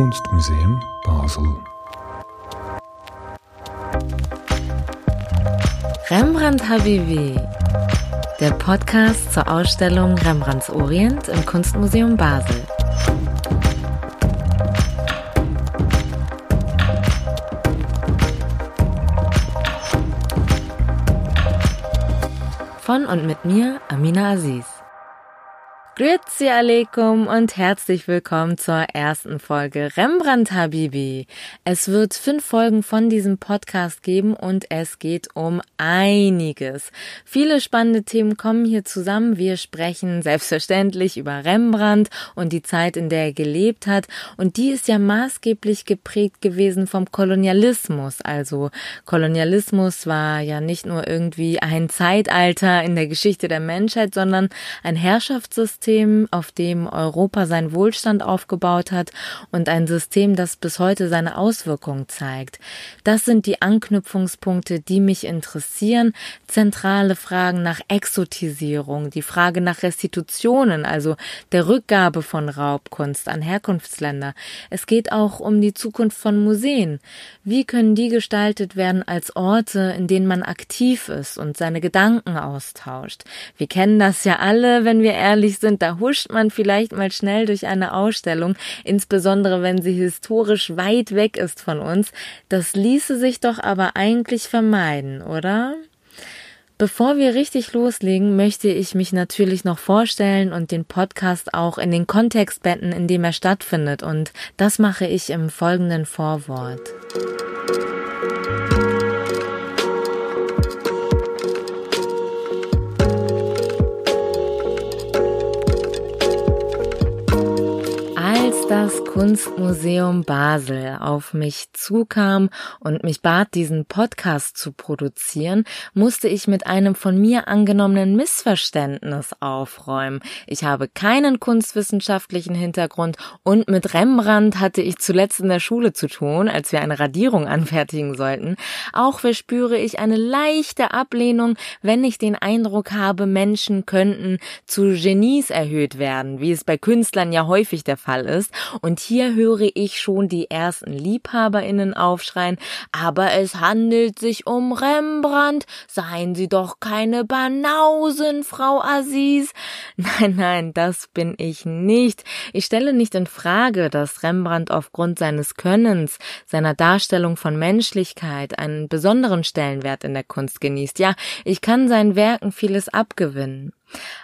Kunstmuseum Basel. Rembrandt Habibi, der Podcast zur Ausstellung Rembrandts Orient im Kunstmuseum Basel. Von und mit mir, Amina Aziz. Grüezi alaikum und herzlich willkommen zur ersten Folge Rembrandt Habibi. Es wird fünf Folgen von diesem Podcast geben und es geht um einiges. Viele spannende Themen kommen hier zusammen. Wir sprechen selbstverständlich über Rembrandt und die Zeit, in der er gelebt hat. Und die ist ja maßgeblich geprägt gewesen vom Kolonialismus. Also Kolonialismus war ja nicht nur irgendwie ein Zeitalter in der Geschichte der Menschheit, sondern ein Herrschaftssystem, System, auf dem Europa seinen Wohlstand aufgebaut hat und ein System, das bis heute seine Auswirkungen zeigt. Das sind die Anknüpfungspunkte, die mich interessieren. Zentrale Fragen nach Exotisierung, die Frage nach Restitutionen, also der Rückgabe von Raubkunst an Herkunftsländer. Es geht auch um die Zukunft von Museen. Wie können die gestaltet werden als Orte, in denen man aktiv ist und seine Gedanken austauscht? Wir kennen das ja alle, wenn wir ehrlich sind, da huscht man vielleicht mal schnell durch eine Ausstellung, insbesondere wenn sie historisch weit weg ist von uns. Das ließe sich doch aber eigentlich vermeiden, oder? Bevor wir richtig loslegen, möchte ich mich natürlich noch vorstellen und den Podcast auch in den Kontext betten, in dem er stattfindet. Und das mache ich im folgenden Vorwort. Das Kunstmuseum Basel auf mich zukam und mich bat, diesen Podcast zu produzieren, musste ich mit einem von mir angenommenen Missverständnis aufräumen. Ich habe keinen kunstwissenschaftlichen Hintergrund und mit Rembrandt hatte ich zuletzt in der Schule zu tun, als wir eine Radierung anfertigen sollten. Auch verspüre ich eine leichte Ablehnung, wenn ich den Eindruck habe, Menschen könnten zu Genies erhöht werden, wie es bei Künstlern ja häufig der Fall ist. Und hier höre ich schon die ersten LiebhaberInnen aufschreien, aber es handelt sich um Rembrandt. Seien Sie doch keine Banausen, Frau Aziz. Nein, nein, das bin ich nicht. Ich stelle nicht in Frage, dass Rembrandt aufgrund seines Könnens, seiner Darstellung von Menschlichkeit einen besonderen Stellenwert in der Kunst genießt. Ja, ich kann seinen Werken vieles abgewinnen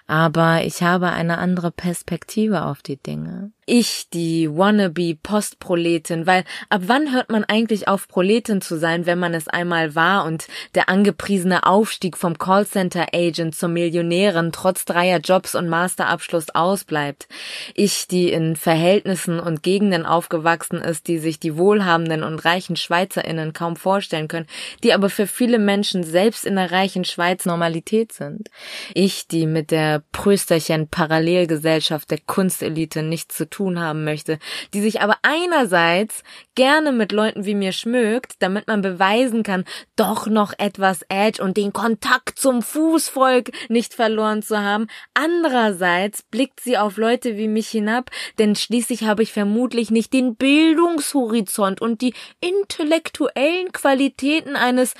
aber ich habe eine andere Perspektive auf die Dinge. Ich, die wannabe Postproletin, weil ab wann hört man eigentlich auf Proletin zu sein, wenn man es einmal war und der angepriesene Aufstieg vom Callcenter Agent zur Millionärin trotz dreier Jobs und Masterabschluss ausbleibt. Ich, die in Verhältnissen und Gegenden aufgewachsen ist, die sich die wohlhabenden und reichen Schweizerinnen kaum vorstellen können, die aber für viele Menschen selbst in der reichen Schweiz Normalität sind. Ich, die mit der Prösterchen Parallelgesellschaft der Kunstelite nichts zu tun haben möchte, die sich aber einerseits gerne mit Leuten wie mir schmückt, damit man beweisen kann, doch noch etwas Edge und den Kontakt zum Fußvolk nicht verloren zu haben. Andererseits blickt sie auf Leute wie mich hinab, denn schließlich habe ich vermutlich nicht den Bildungshorizont und die intellektuellen Qualitäten eines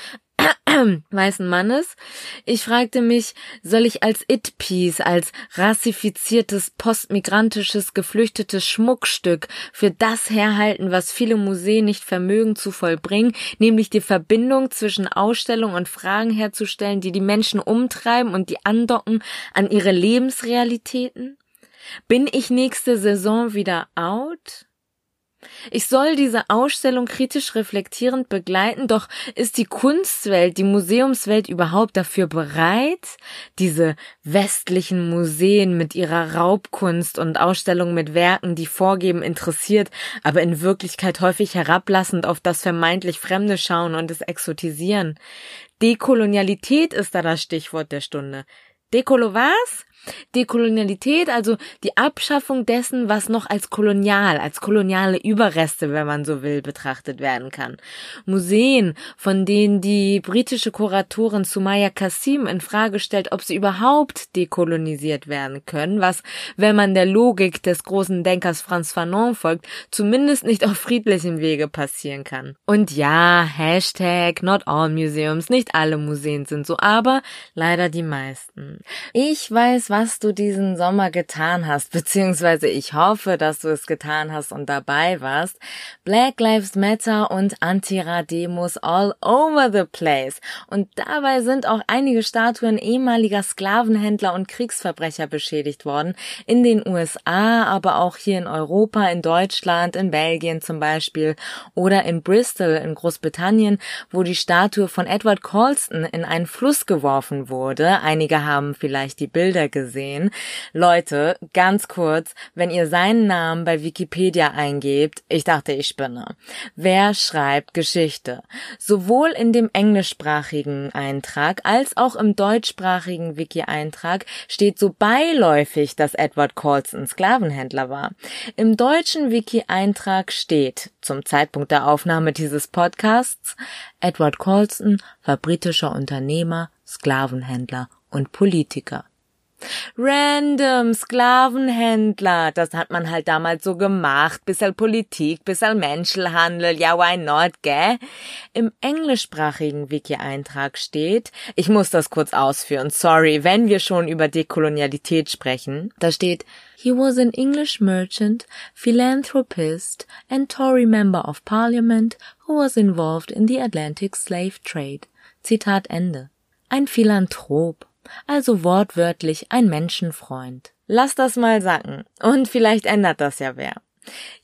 weißen Mannes. Ich fragte mich, soll ich als It-Piece, als rassifiziertes, postmigrantisches, geflüchtetes Schmuckstück für das herhalten, was viele Museen nicht vermögen zu vollbringen, nämlich die Verbindung zwischen Ausstellung und Fragen herzustellen, die die Menschen umtreiben und die andocken an ihre Lebensrealitäten? Bin ich nächste Saison wieder out? Ich soll diese Ausstellung kritisch reflektierend begleiten, doch ist die Kunstwelt, die Museumswelt überhaupt dafür bereit, diese westlichen Museen mit ihrer Raubkunst und Ausstellungen mit Werken, die vorgeben, interessiert, aber in Wirklichkeit häufig herablassend auf das vermeintlich Fremde schauen und es exotisieren. Dekolonialität ist da das Stichwort der Stunde. Dekolo was? Dekolonialität, also die Abschaffung dessen, was noch als kolonial, als koloniale Überreste, wenn man so will, betrachtet werden kann. Museen, von denen die britische Kuratorin Sumaya Kassim in Frage stellt, ob sie überhaupt dekolonisiert werden können, was, wenn man der Logik des großen Denkers Franz Fanon folgt, zumindest nicht auf friedlichem Wege passieren kann. Und ja, Hashtag not all museums, nicht alle Museen sind so, aber leider die meisten. Ich weiß, was du diesen Sommer getan hast, beziehungsweise ich hoffe, dass du es getan hast und dabei warst. Black Lives Matter und Antira-Demos all over the place. Und dabei sind auch einige Statuen ehemaliger Sklavenhändler und Kriegsverbrecher beschädigt worden. In den USA, aber auch hier in Europa, in Deutschland, in Belgien zum Beispiel oder in Bristol in Großbritannien, wo die Statue von Edward Colston in einen Fluss geworfen wurde. Einige haben vielleicht die Bilder gesehen. Leute, ganz kurz, wenn ihr seinen Namen bei Wikipedia eingebt, ich dachte, ich spinne. Wer schreibt Geschichte? Sowohl in dem englischsprachigen Eintrag als auch im deutschsprachigen Wiki-Eintrag steht so beiläufig, dass Edward Colston Sklavenhändler war. Im deutschen Wiki-Eintrag steht zum Zeitpunkt der Aufnahme dieses Podcasts Edward Colston war britischer Unternehmer, Sklavenhändler und Politiker. Random Sklavenhändler, das hat man halt damals so gemacht, bissel Politik, bissel Menschenhandel, ja why not, gell? Im englischsprachigen Wiki-Eintrag steht, ich muss das kurz ausführen, sorry, wenn wir schon über Dekolonialität sprechen, da steht, He was an English merchant, philanthropist and Tory member of parliament who was involved in the Atlantic slave trade. Zitat Ende. Ein Philanthrop, also wortwörtlich ein Menschenfreund. Lass das mal sacken. Und vielleicht ändert das ja wer.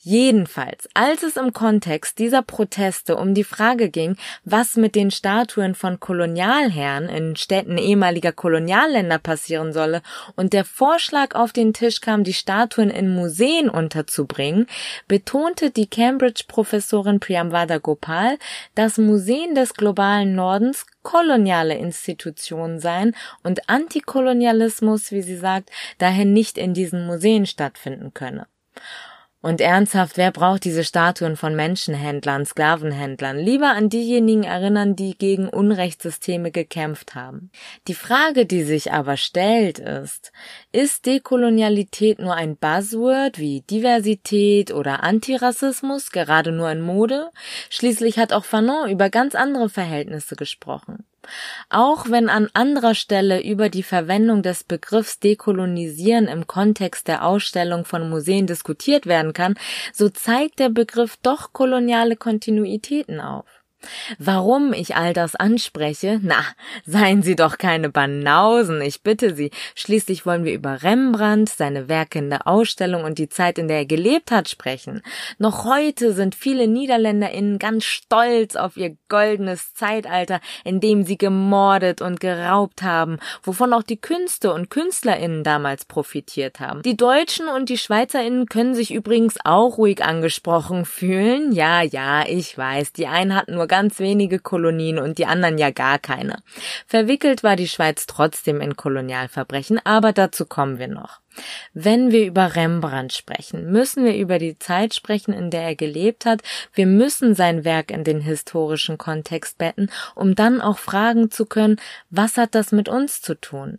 Jedenfalls, als es im Kontext dieser Proteste um die Frage ging, was mit den Statuen von Kolonialherren in Städten ehemaliger Kolonialländer passieren solle und der Vorschlag auf den Tisch kam, die Statuen in Museen unterzubringen, betonte die Cambridge-Professorin Priyamvada Gopal, dass Museen des globalen Nordens koloniale Institutionen seien und Antikolonialismus, wie sie sagt, daher nicht in diesen Museen stattfinden könne. Und ernsthaft, wer braucht diese Statuen von Menschenhändlern, Sklavenhändlern? Lieber an diejenigen erinnern, die gegen Unrechtssysteme gekämpft haben. Die Frage, die sich aber stellt, ist, ist Dekolonialität nur ein Buzzword wie Diversität oder Antirassismus, gerade nur in Mode? Schließlich hat auch Fanon über ganz andere Verhältnisse gesprochen. Auch wenn an anderer Stelle über die Verwendung des Begriffs dekolonisieren im Kontext der Ausstellung von Museen diskutiert werden kann, so zeigt der Begriff doch koloniale Kontinuitäten auf. Warum ich all das anspreche? Na, seien Sie doch keine Banausen, ich bitte Sie. Schließlich wollen wir über Rembrandt, seine Werke in der Ausstellung und die Zeit, in der er gelebt hat, sprechen. Noch heute sind viele NiederländerInnen ganz stolz auf ihr goldenes Zeitalter, in dem sie gemordet und geraubt haben, wovon auch die Künste und KünstlerInnen damals profitiert haben. Die Deutschen und die SchweizerInnen können sich übrigens auch ruhig angesprochen fühlen. Ja, ja, ich weiß, die einen hatten nur ganz wenige Kolonien und die anderen ja gar keine. Verwickelt war die Schweiz trotzdem in Kolonialverbrechen, aber dazu kommen wir noch. Wenn wir über Rembrandt sprechen, müssen wir über die Zeit sprechen, in der er gelebt hat. Wir müssen sein Werk in den historischen Kontext betten, um dann auch fragen zu können, was hat das mit uns zu tun?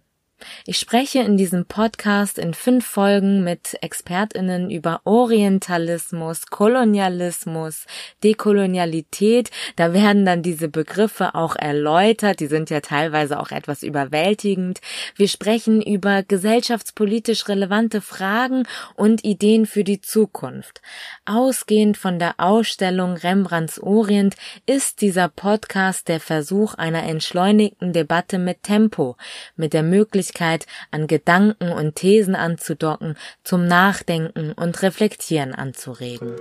Ich spreche in diesem Podcast in fünf Folgen mit Expertinnen über Orientalismus, Kolonialismus, Dekolonialität. Da werden dann diese Begriffe auch erläutert. Die sind ja teilweise auch etwas überwältigend. Wir sprechen über gesellschaftspolitisch relevante Fragen und Ideen für die Zukunft. Ausgehend von der Ausstellung Rembrandts Orient ist dieser Podcast der Versuch einer entschleunigten Debatte mit Tempo, mit der Möglichkeit Möglichkeit, an Gedanken und Thesen anzudocken, zum Nachdenken und Reflektieren anzuregen.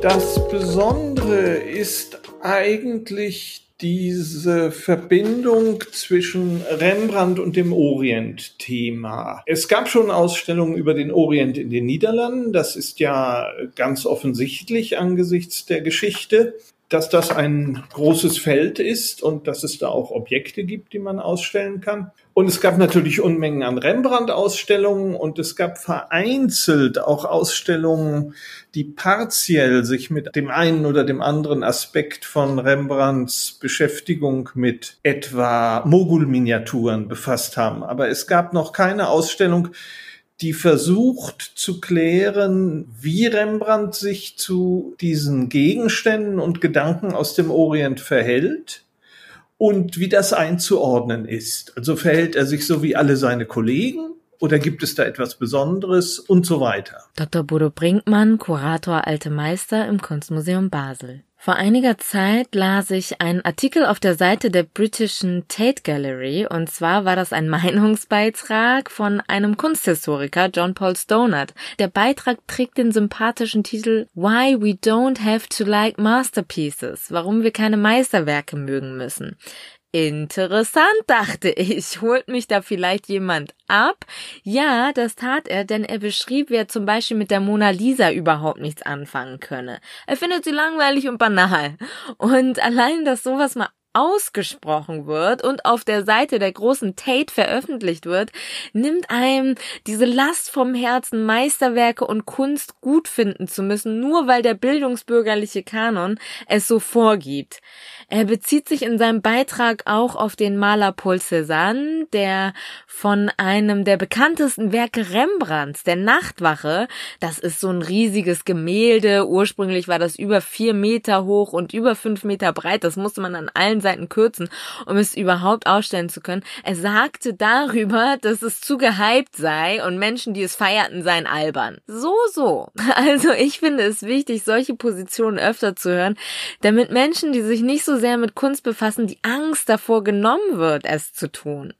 Das Besondere ist eigentlich diese Verbindung zwischen Rembrandt und dem Orient-Thema. Es gab schon Ausstellungen über den Orient in den Niederlanden. Das ist ja ganz offensichtlich angesichts der Geschichte dass das ein großes Feld ist und dass es da auch Objekte gibt, die man ausstellen kann. Und es gab natürlich Unmengen an Rembrandt-Ausstellungen und es gab vereinzelt auch Ausstellungen, die partiell sich mit dem einen oder dem anderen Aspekt von Rembrandts Beschäftigung mit etwa Mogul-Miniaturen befasst haben. Aber es gab noch keine Ausstellung, die versucht zu klären, wie Rembrandt sich zu diesen Gegenständen und Gedanken aus dem Orient verhält und wie das einzuordnen ist. Also verhält er sich so wie alle seine Kollegen oder gibt es da etwas Besonderes und so weiter. Dr. Bodo Brinkmann, Kurator Alte Meister im Kunstmuseum Basel. Vor einiger Zeit las ich einen Artikel auf der Seite der britischen Tate Gallery und zwar war das ein Meinungsbeitrag von einem Kunsthistoriker John Paul Stonert. Der Beitrag trägt den sympathischen Titel Why We Don't Have to Like Masterpieces, warum wir keine Meisterwerke mögen müssen. Interessant, dachte ich. Holt mich da vielleicht jemand ab? Ja, das tat er, denn er beschrieb, wer zum Beispiel mit der Mona Lisa überhaupt nichts anfangen könne. Er findet sie langweilig und banal. Und allein, dass sowas mal ausgesprochen wird und auf der Seite der großen Tate veröffentlicht wird, nimmt einem diese Last vom Herzen, Meisterwerke und Kunst gut finden zu müssen, nur weil der bildungsbürgerliche Kanon es so vorgibt. Er bezieht sich in seinem Beitrag auch auf den Maler Paul Cézanne, der von einem der bekanntesten Werke Rembrandts, der Nachtwache, das ist so ein riesiges Gemälde, ursprünglich war das über vier Meter hoch und über fünf Meter breit, das musste man an allen Seiten kürzen, um es überhaupt ausstellen zu können. Er sagte darüber, dass es zu gehypt sei und Menschen, die es feierten, seien albern. So, so. Also ich finde es wichtig, solche Positionen öfter zu hören, damit Menschen, die sich nicht so sehr mit Kunst befassen, die Angst davor genommen wird, es zu tun.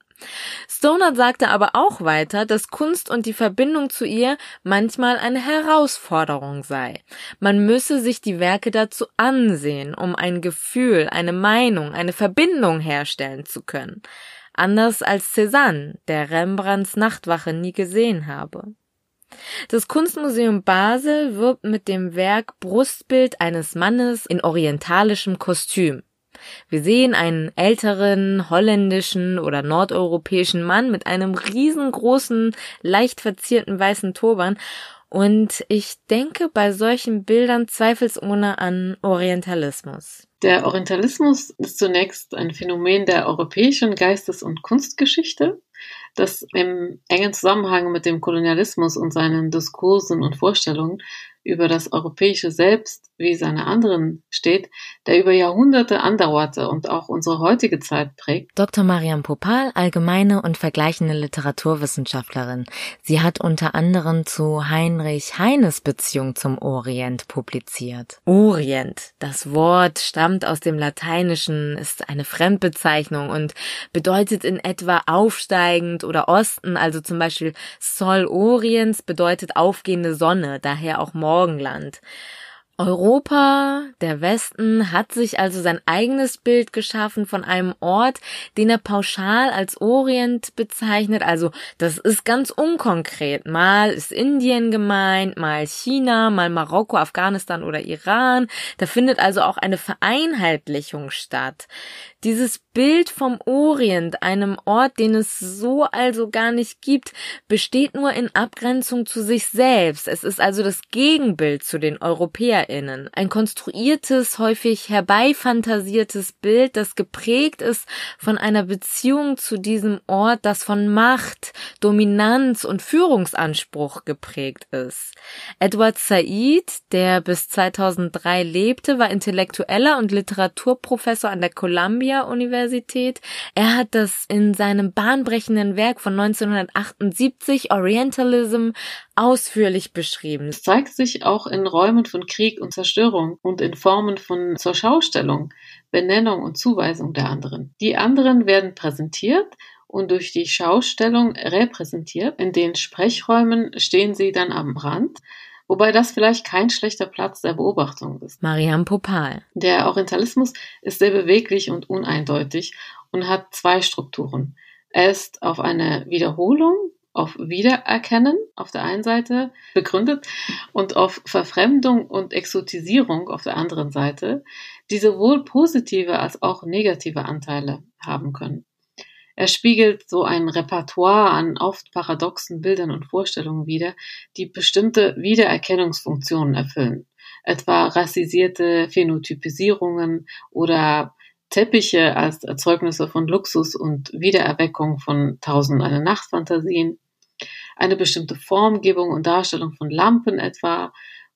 Stoner sagte aber auch weiter, dass Kunst und die Verbindung zu ihr manchmal eine Herausforderung sei. Man müsse sich die Werke dazu ansehen, um ein Gefühl, eine Meinung, eine Verbindung herstellen zu können. Anders als Cézanne, der Rembrandts Nachtwache nie gesehen habe. Das Kunstmuseum Basel wirbt mit dem Werk Brustbild eines Mannes in orientalischem Kostüm. Wir sehen einen älteren holländischen oder nordeuropäischen Mann mit einem riesengroßen, leicht verzierten weißen Turban und ich denke bei solchen Bildern zweifelsohne an Orientalismus. Der Orientalismus ist zunächst ein Phänomen der europäischen Geistes- und Kunstgeschichte, das im engen Zusammenhang mit dem Kolonialismus und seinen Diskursen und Vorstellungen über das europäische Selbst wie seine anderen steht, der über Jahrhunderte andauerte und auch unsere heutige Zeit prägt. Dr. Mariam Popal, allgemeine und vergleichende Literaturwissenschaftlerin. Sie hat unter anderem zu Heinrich Heines Beziehung zum Orient publiziert. Orient, das Wort stammt aus dem Lateinischen, ist eine Fremdbezeichnung und bedeutet in etwa aufsteigend oder Osten, also zum Beispiel Sol Orients bedeutet aufgehende Sonne, daher auch Morgen Morgenland. Europa, der Westen, hat sich also sein eigenes Bild geschaffen von einem Ort, den er pauschal als Orient bezeichnet. Also das ist ganz unkonkret. Mal ist Indien gemeint, mal China, mal Marokko, Afghanistan oder Iran. Da findet also auch eine Vereinheitlichung statt. Dieses Bild vom Orient, einem Ort, den es so also gar nicht gibt, besteht nur in Abgrenzung zu sich selbst. Es ist also das Gegenbild zu den EuropäerInnen. Ein konstruiertes, häufig herbeifantasiertes Bild, das geprägt ist von einer Beziehung zu diesem Ort, das von Macht, Dominanz und Führungsanspruch geprägt ist. Edward Said, der bis 2003 lebte, war Intellektueller und Literaturprofessor an der Columbia Columbia-Universität. Er hat das in seinem bahnbrechenden Werk von 1978 Orientalism ausführlich beschrieben. Es zeigt sich auch in Räumen von Krieg und Zerstörung und in Formen von zur Schaustellung, Benennung und Zuweisung der anderen. Die anderen werden präsentiert und durch die Schaustellung repräsentiert. In den Sprechräumen stehen sie dann am Rand Wobei das vielleicht kein schlechter Platz der Beobachtung ist. Mariam Popal. Der Orientalismus ist sehr beweglich und uneindeutig und hat zwei Strukturen. Er ist auf eine Wiederholung, auf Wiedererkennen auf der einen Seite begründet und auf Verfremdung und Exotisierung auf der anderen Seite, die sowohl positive als auch negative Anteile haben können. Er spiegelt so ein Repertoire an oft paradoxen Bildern und Vorstellungen wider, die bestimmte Wiedererkennungsfunktionen erfüllen, etwa rassisierte Phänotypisierungen oder Teppiche als Erzeugnisse von Luxus und Wiedererweckung von Tausend eine Nachtfantasien, eine bestimmte Formgebung und Darstellung von Lampen etwa,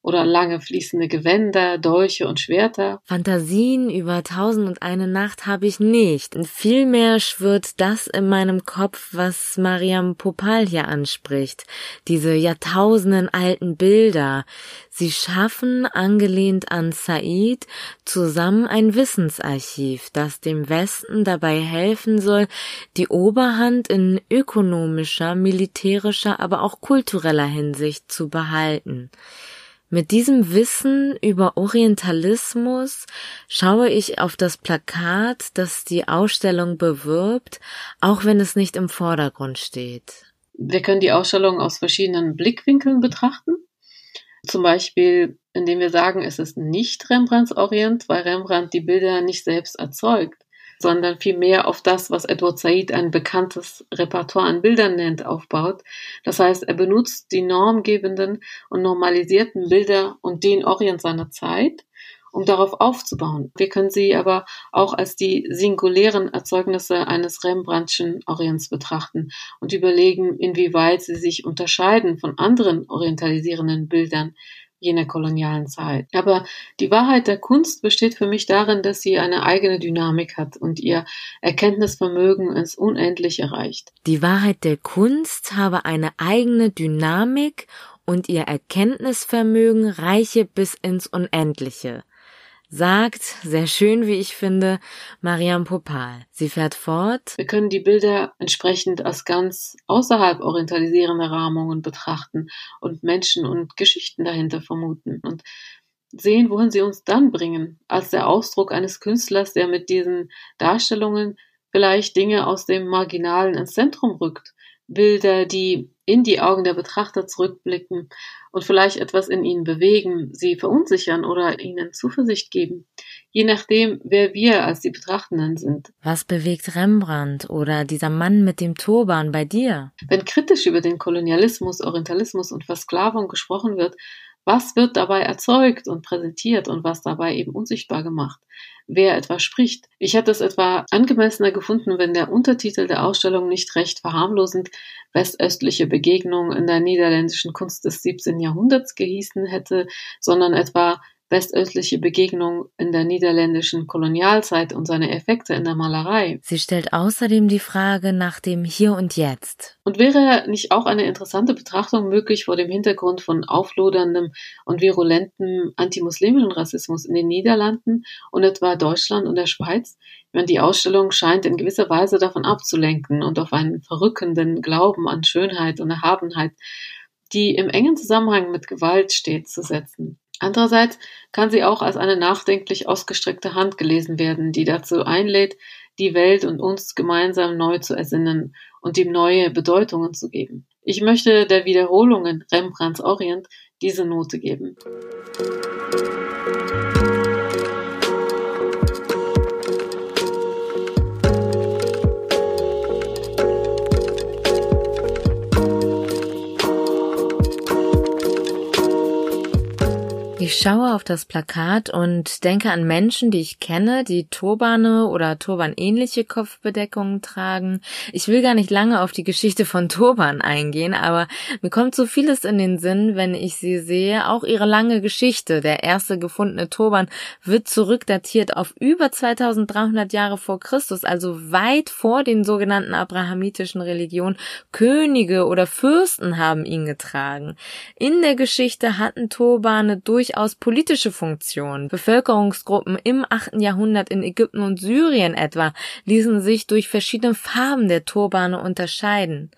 oder lange fließende Gewänder, Dolche und Schwerter. Fantasien über Tausend und eine Nacht habe ich nicht. Vielmehr schwirrt das in meinem Kopf, was Mariam Popal hier anspricht. Diese Jahrtausenden alten Bilder. Sie schaffen, angelehnt an Said, zusammen ein Wissensarchiv, das dem Westen dabei helfen soll, die Oberhand in ökonomischer, militärischer, aber auch kultureller Hinsicht zu behalten. Mit diesem Wissen über Orientalismus schaue ich auf das Plakat, das die Ausstellung bewirbt, auch wenn es nicht im Vordergrund steht. Wir können die Ausstellung aus verschiedenen Blickwinkeln betrachten. Zum Beispiel, indem wir sagen, es ist nicht Rembrandts Orient, weil Rembrandt die Bilder nicht selbst erzeugt sondern vielmehr auf das, was Edward Said ein bekanntes Repertoire an Bildern nennt, aufbaut. Das heißt, er benutzt die normgebenden und normalisierten Bilder und den Orient seiner Zeit, um darauf aufzubauen. Wir können sie aber auch als die singulären Erzeugnisse eines Rembrandtschen Orients betrachten und überlegen, inwieweit sie sich unterscheiden von anderen orientalisierenden Bildern, jener kolonialen Zeit. Aber die Wahrheit der Kunst besteht für mich darin, dass sie eine eigene Dynamik hat und ihr Erkenntnisvermögen ins Unendliche reicht. Die Wahrheit der Kunst habe eine eigene Dynamik und ihr Erkenntnisvermögen reiche bis ins Unendliche sagt, sehr schön, wie ich finde, Mariam Popal. Sie fährt fort. Wir können die Bilder entsprechend als ganz außerhalb orientalisierender Rahmungen betrachten und Menschen und Geschichten dahinter vermuten und sehen, wohin sie uns dann bringen, als der Ausdruck eines Künstlers, der mit diesen Darstellungen vielleicht Dinge aus dem Marginalen ins Zentrum rückt. Bilder, die in die Augen der Betrachter zurückblicken und vielleicht etwas in ihnen bewegen, sie verunsichern oder ihnen Zuversicht geben, je nachdem, wer wir als die Betrachtenden sind. Was bewegt Rembrandt oder dieser Mann mit dem Turban bei dir? Wenn kritisch über den Kolonialismus, Orientalismus und Versklavung gesprochen wird, was wird dabei erzeugt und präsentiert und was dabei eben unsichtbar gemacht? Wer etwa spricht? Ich hätte es etwa angemessener gefunden, wenn der Untertitel der Ausstellung nicht recht verharmlosend westöstliche Begegnung in der niederländischen Kunst des 17. Jahrhunderts gehießen hätte, sondern etwa westöstliche Begegnung in der niederländischen Kolonialzeit und seine Effekte in der Malerei. Sie stellt außerdem die Frage nach dem Hier und Jetzt. Und wäre nicht auch eine interessante Betrachtung möglich vor dem Hintergrund von aufloderndem und virulentem antimuslimischen Rassismus in den Niederlanden und etwa Deutschland und der Schweiz? Ich die Ausstellung scheint in gewisser Weise davon abzulenken und auf einen verrückenden Glauben an Schönheit und Erhabenheit, die im engen Zusammenhang mit Gewalt steht, zu setzen. Andererseits kann sie auch als eine nachdenklich ausgestreckte Hand gelesen werden, die dazu einlädt, die Welt und uns gemeinsam neu zu ersinnen und ihm neue Bedeutungen zu geben. Ich möchte der Wiederholung in Rembrandts Orient diese Note geben. Ich schaue auf das Plakat und denke an Menschen, die ich kenne, die Turbane oder turbanähnliche Kopfbedeckungen tragen. Ich will gar nicht lange auf die Geschichte von Turban eingehen, aber mir kommt so vieles in den Sinn, wenn ich sie sehe. Auch ihre lange Geschichte. Der erste gefundene Turban wird zurückdatiert auf über 2300 Jahre vor Christus, also weit vor den sogenannten abrahamitischen Religionen. Könige oder Fürsten haben ihn getragen. In der Geschichte hatten Turbane durchaus durchaus politische Funktionen. Bevölkerungsgruppen im 8. Jahrhundert in Ägypten und Syrien etwa ließen sich durch verschiedene Farben der Turbane unterscheiden.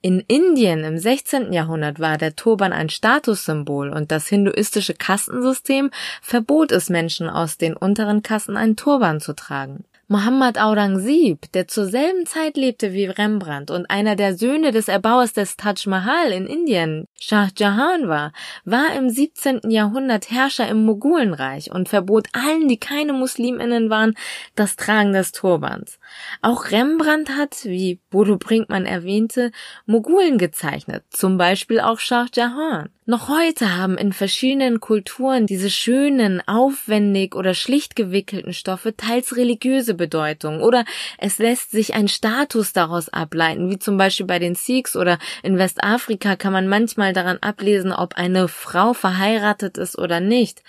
In Indien im 16. Jahrhundert war der Turban ein Statussymbol und das hinduistische Kastensystem verbot es Menschen aus den unteren Kassen einen Turban zu tragen. Muhammad Aurangzeb, der zur selben Zeit lebte wie Rembrandt und einer der Söhne des Erbauers des Taj Mahal in Indien, Shah Jahan war, war im 17. Jahrhundert Herrscher im Mogulenreich und verbot allen, die keine Musliminnen waren, das Tragen des Turbans. Auch Rembrandt hat, wie Bodo Brinkmann erwähnte, Mogulen gezeichnet, zum Beispiel auch Shah Jahan. Noch heute haben in verschiedenen Kulturen diese schönen, aufwendig oder schlicht gewickelten Stoffe teils religiöse Bedeutung oder es lässt sich ein Status daraus ableiten, wie zum Beispiel bei den Sikhs oder in Westafrika kann man manchmal daran ablesen, ob eine Frau verheiratet ist oder nicht.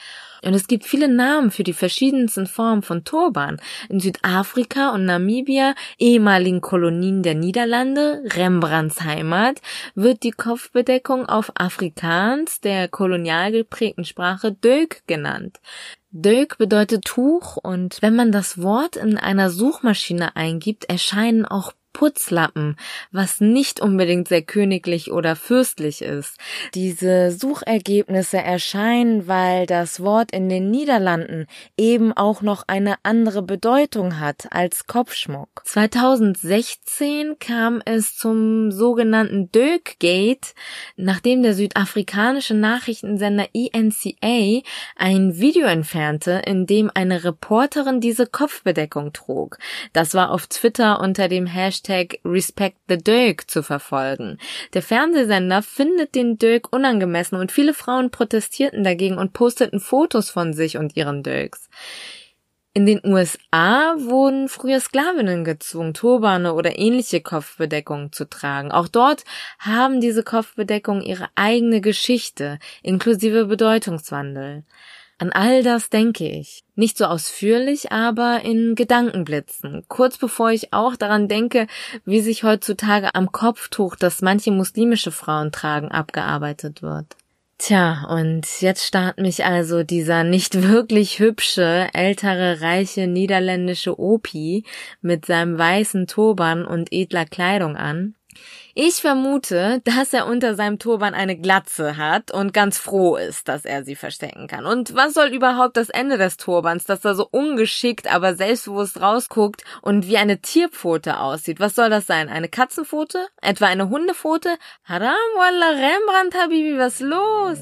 Und es gibt viele Namen für die verschiedensten Formen von Turban. In Südafrika und Namibia, ehemaligen Kolonien der Niederlande, Rembrandts Heimat, wird die Kopfbedeckung auf Afrikaans, der kolonial geprägten Sprache Dök genannt. Dök bedeutet Tuch und wenn man das Wort in einer Suchmaschine eingibt, erscheinen auch Putzlappen, was nicht unbedingt sehr königlich oder fürstlich ist. Diese Suchergebnisse erscheinen, weil das Wort in den Niederlanden eben auch noch eine andere Bedeutung hat als Kopfschmuck. 2016 kam es zum sogenannten Dökgate, nachdem der südafrikanische Nachrichtensender ENCA ein Video entfernte, in dem eine Reporterin diese Kopfbedeckung trug. Das war auf Twitter unter dem Hashtag Hashtag Respect the Dirk zu verfolgen. Der Fernsehsender findet den Dirk unangemessen und viele Frauen protestierten dagegen und posteten Fotos von sich und ihren Dirks. In den USA wurden früher Sklavinnen gezwungen, Turbane oder ähnliche Kopfbedeckungen zu tragen. Auch dort haben diese Kopfbedeckungen ihre eigene Geschichte, inklusive Bedeutungswandel. An all das denke ich. Nicht so ausführlich, aber in Gedankenblitzen. Kurz bevor ich auch daran denke, wie sich heutzutage am Kopftuch, das manche muslimische Frauen tragen, abgearbeitet wird. Tja, und jetzt starrt mich also dieser nicht wirklich hübsche, ältere, reiche niederländische Opi mit seinem weißen Turban und edler Kleidung an. Ich vermute, dass er unter seinem Turban eine Glatze hat und ganz froh ist, dass er sie verstecken kann. Und was soll überhaupt das Ende des Turbans, dass er so ungeschickt, aber selbstbewusst rausguckt und wie eine Tierpfote aussieht? Was soll das sein? Eine Katzenpfote? Etwa eine Hundepfote? Haram wallah Rembrandt Habibi, was los?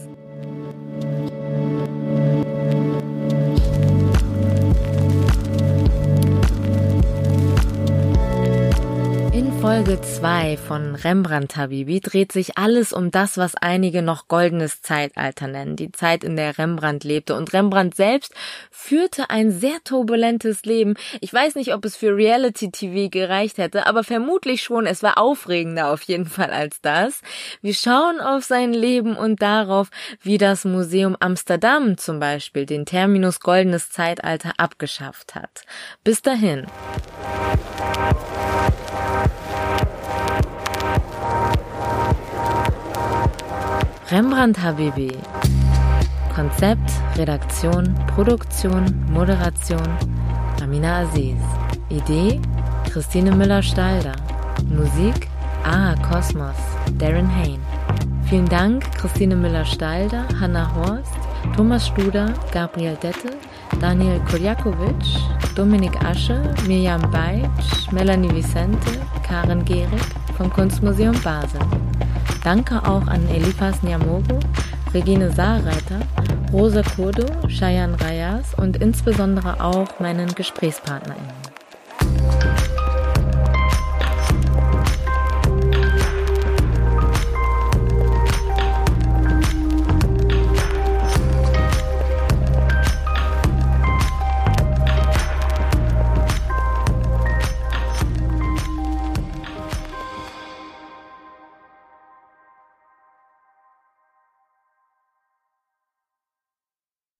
Folge 2 von Rembrandt Habibi dreht sich alles um das, was einige noch goldenes Zeitalter nennen, die Zeit, in der Rembrandt lebte. Und Rembrandt selbst führte ein sehr turbulentes Leben. Ich weiß nicht, ob es für Reality-TV gereicht hätte, aber vermutlich schon. Es war aufregender auf jeden Fall als das. Wir schauen auf sein Leben und darauf, wie das Museum Amsterdam zum Beispiel den Terminus goldenes Zeitalter abgeschafft hat. Bis dahin. Rembrandt HBB. Konzept, Redaktion, Produktion, Moderation Amina Aziz. Idee Christine Müller-Stalder. Musik Ah Kosmos Darren Hain. Vielen Dank Christine Müller-Stalder, Hanna Horst, Thomas Studer, Gabriel Dette, Daniel Koljakovic, Dominik Asche, Mirjam Beitsch, Melanie Vicente, Karen Gehrig vom Kunstmuseum Basel. Danke auch an Elifas Nyamogo, Regine Saarreiter, Rosa Kurdo, Shayan Rayas und insbesondere auch meinen GesprächspartnerInnen.